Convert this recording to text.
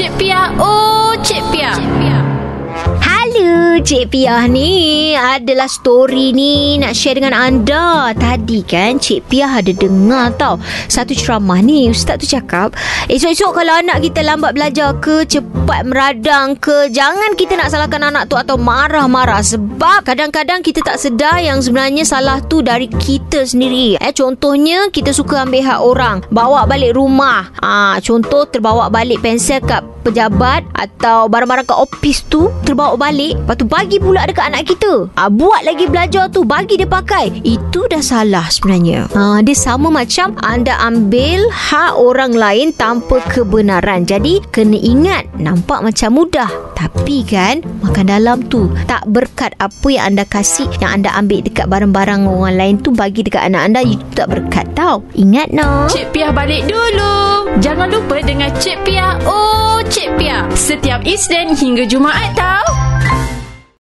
Cik Pia, oh Cik Piah ni Adalah story ni Nak share dengan anda. Tadi kan Cik Piah ada dengar tau Satu ceramah ni. Ustaz tu cakap Esok-esok kalau anak kita lambat belajar ke Cepat meradang ke Jangan kita nak salahkan anak tu Atau marah-marah. Sebab kadang-kadang kita tak sedar Yang sebenarnya salah tu dari kita sendiri. Eh, Contohnya Kita suka ambil hak orang Bawa balik rumah. Ah, Contoh terbawa balik pensel kat pejabat Atau barang-barang kat office tu Terbawa balik. Lepas tu bagi pula dekat anak kita. Ha, Buat lagi belajar tu Bagi dia pakai. Itu dah salah sebenarnya. Ha, Dia sama macam Anda ambil hak orang lain Tanpa kebenaran. Jadi kena ingat Nampak macam mudah. Tapi kan Makan dalam tu Tak berkat apa yang anda kasih Yang anda ambil dekat barang-barang orang lain tu Bagi dekat anak anda Itu tak berkat tau. Ingat no? Cik Pia balik dulu. Jangan lupa dengan Cik Pia, oh Cik Pia. Setiap Isnin hingga Jumaat tau.